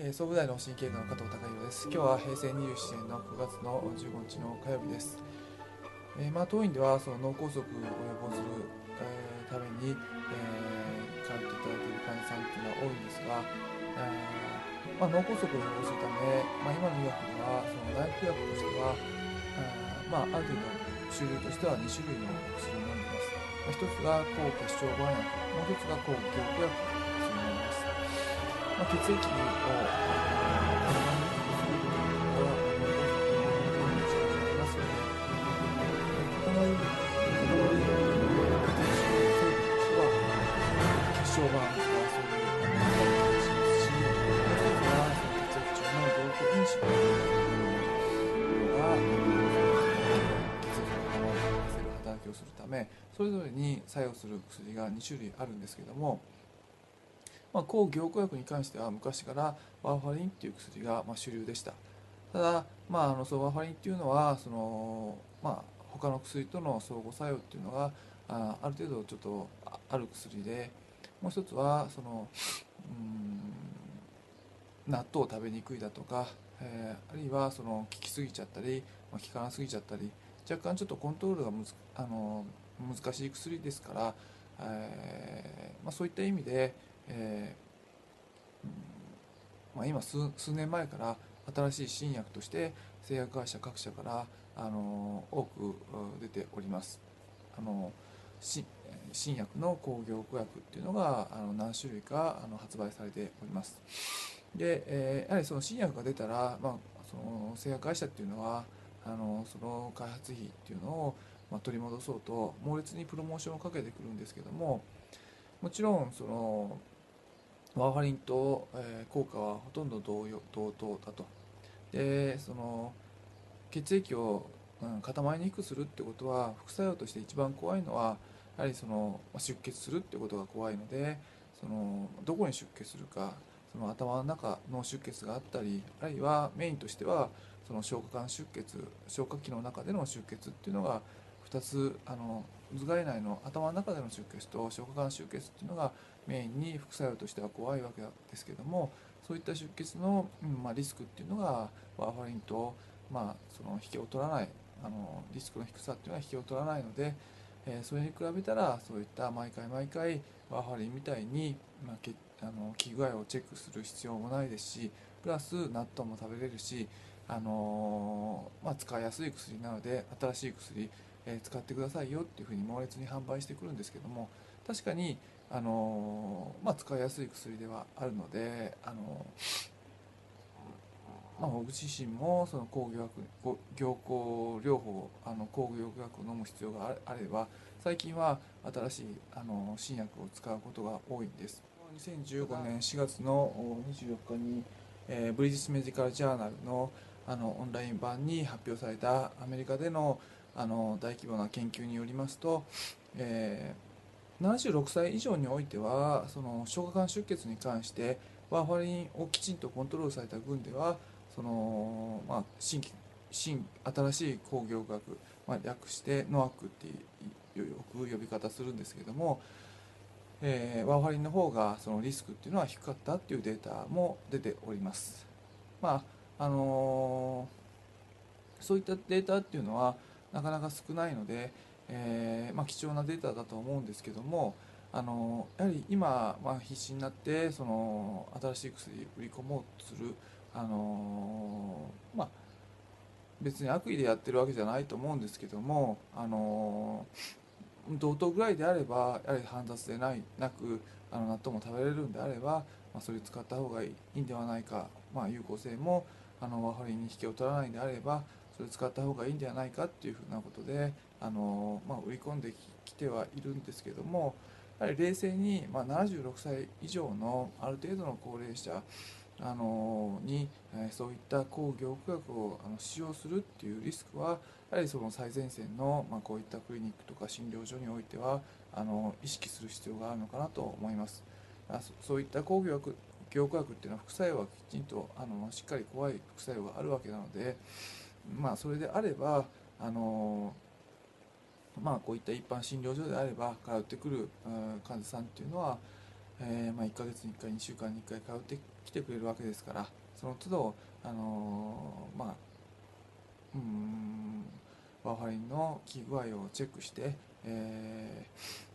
えー、総武大の神経科の加藤孝弘です。今日は平成27年の9月の15日の火曜日です。えー、まあ、当院ではその脳梗塞を予防する、えー、ために、えー、通っていただいている患者さんというのは多いんですが、えまあ、脳梗塞を予防するため、まあ、今の医学ではその内服薬としては、あまあ、ある程度種類としては2種類の薬を飲んでいます。まあ、1つが抗血小板薬、もう1つが抗凝固薬まあ、血液を小板とかそういうのがあったりますし、もう一つは血液中の凝固因子というのが血液のをさせる働きをするためそれぞれに作用する薬が2種類あるんですけどもまあ、抗凝固薬に関しては昔からワーファリンっていう薬がまあ主流でした。ただ、まあ、あのそのワーファリンっていうのはその、まあ、他の薬との相互作用っていうのがあある程度ちょっとある薬でもう一つはそのうん納豆を食べにくいだとか、えー、あるいはその効きすぎちゃったり、まあ、効かなすぎちゃったり若干ちょっとコントロールがむずあの難しい薬ですから、えーまあ、そういった意味でえーまあ、今数年前から新しい新薬として製薬会社各社からあの多く出ております。あの新薬の工業薬っていうのがあの何種類かあの発売されております。で、えー、やはりその新薬が出たら、まあ、その製薬会社っていうのはあのその開発費っていうのを、ま、取り戻そうと猛烈にプロモーションをかけてくるんですけどももちろんそのワーファリンと、えー、効果はほとんど同様同等だと。でその血液を、うん、固まりにくくするってことは副作用として一番怖いのはやはりその出血するってことが怖いのでそのどこに出血するかその頭の中の出血があったりあるいはメインとしてはその消化管出血消化器の中での出血っていうのが2つあの頭蓋内の頭の中での出血と消化管出血っていうのがメインに副作用としては怖いわけですけどもそういった出血の、まあ、リスクっていうのがワーファリンと、まあ、その引けを取らないあのリスクの低さっていうのは引けを取らないので、えー、それに比べたらそういった毎回毎回ワーファリンみたいに、まあ、けあの気具合をチェックする必要もないですしプラス納豆も食べれるし、あのー、まあ、使いやすい薬なので新しい薬え使ってくださいよっていうふうに猛烈に販売してくるんですけども確かに、あのまあ、使いやすい薬ではあるので、あのまあ、僕自身もその抗凝薬凝固療法あの抗凝薬を飲む必要があれば最近は新しいあの新薬を使うことが多いんです。2015年4月の24日に、えー、ブリヂスメディカルジャーナルのあのオンライン版に発表されたアメリカでのあの大規模な研究によりますと、えー、76歳以上においてはその消化管出血に関してワーファリンをきちんとコントロールされた群ではその、まあ、新新新しい工業学、まあ、略してノアックってよく呼び方するんですけども、えー、ワーファリンの方がそのリスクっていうのは低かったっていうデータも出ております。まああのー、そういったデータっていうのはなかなか少ないので、えー、まあ、貴重なデータだと思うんですけどもあのやはり今、まあ、必死になってその新しい薬売り込もうとするあの、まあ、別に悪意でやってるわけじゃないと思うんですけどもあの同等ぐらいであればやはり煩雑でないなくあの納豆も食べれるんであれば、まあ、それ使った方がいいんではないか、まあ、有効性もあのワファリンに引けを取らないんであればそれ使った方がいいんではないかっていうふうなことであの、まあ、売り込んできてはいるんですけどもやはり冷静に、まあ、76歳以上のある程度の高齢者あのに、えそういった抗凝固薬をあの使用するっていうリスクはやはりその最前線の、まあ、こういったクリニックとか診療所においてはあの意識する必要があるのかなと思います。そういった抗凝薬凝固薬っていうのは副作用はきちんとあのしっかり怖い副作用があるわけなので、まあ、それであればあのまあ、こういった一般診療所であれば通ってくる患者さんっていうのは、えー、まあ、1ヶ月に1回2週間に1回通ってきてくれるわけですからその都度、あのー、まあうんワーファリンの効き具合をチェックして、え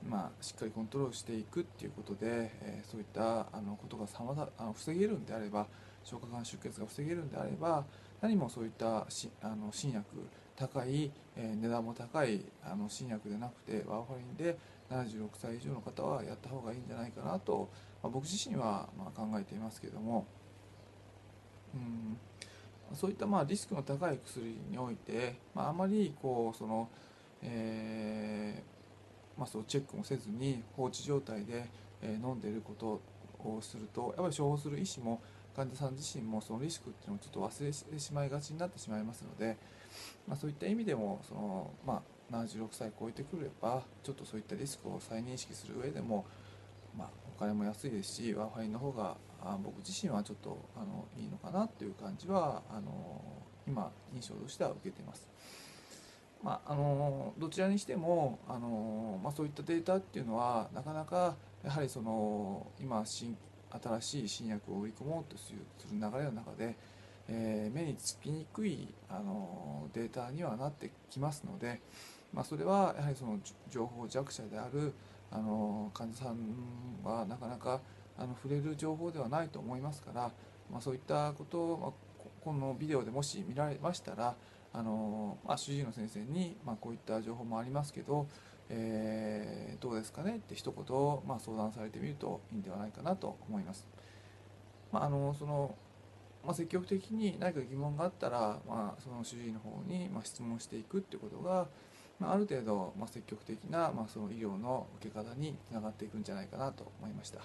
ー、まあ、しっかりコントロールしていくっていうことで、えー、そういったあのことがさまざあの防げるんであれば消化管出血が防げるんであれば何もそういったしあの新薬高い、えー、値段も高いあの新薬でなくてワーファリンで76歳以上の方はやった方がいいんじゃないかなと、まあ、僕自身はま考えていますけども。うんそういったまあリスクの高い薬において、まあ、あまりこうその、えー、まあ、そうチェックもせずに放置状態で、え飲んでいることをするとやっぱり処方する医師も患者さん自身もそのリスクっていうのをちょっと忘れてしまいがちになってしまいますので、まあ、そういった意味でもその、まあ、76歳超えてくればちょっとそういったリスクを再認識する上でも、まあ、お金も安いですしワーファイの方があ僕自身はちょっとあのいいのかなっていう感じはあの今印象としては受けています。まあ、あのどちらにしてもあの、まあ、そういったデータっていうのはなかなかやはりその今新新しい新薬を売り込もうとする流れの中で、えー、目につきにくいあのデータにはなってきますので、まあ、それはやはりその情報弱者であるあの患者さんはなかなかあの触れる情報ではないと思いますから、まあ、そういったことを、まあ、このビデオでもし見られましたらあの、まあ、主治医の先生に、まあ、こういった情報もありますけど、えー、どうですかねって一言、まあ、相談されてみるといいんではないかなと思います。まあ、あのそのまあ、積極的に何か疑問があったら、まあ、その主治医の方に、ま、質問していくってことが、まあ、る程度、ま、積極的な、まあ、その医療の受け方につながっていくんじゃないかなと思いました。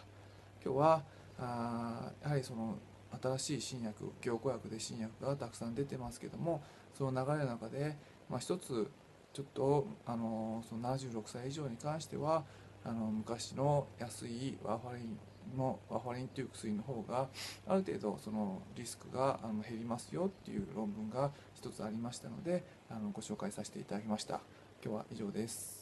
今日はあやはりその新しい新薬強固薬で新薬がたくさん出てますけどもその流れの中で、まあ、一つちょっとあのその76歳以上に関してはあの昔の安いワーファリンのワファリンという薬の方がある程度そのリスクがあの減りますよっていう論文が一つありましたのであのご紹介させていただきました。今日は以上です。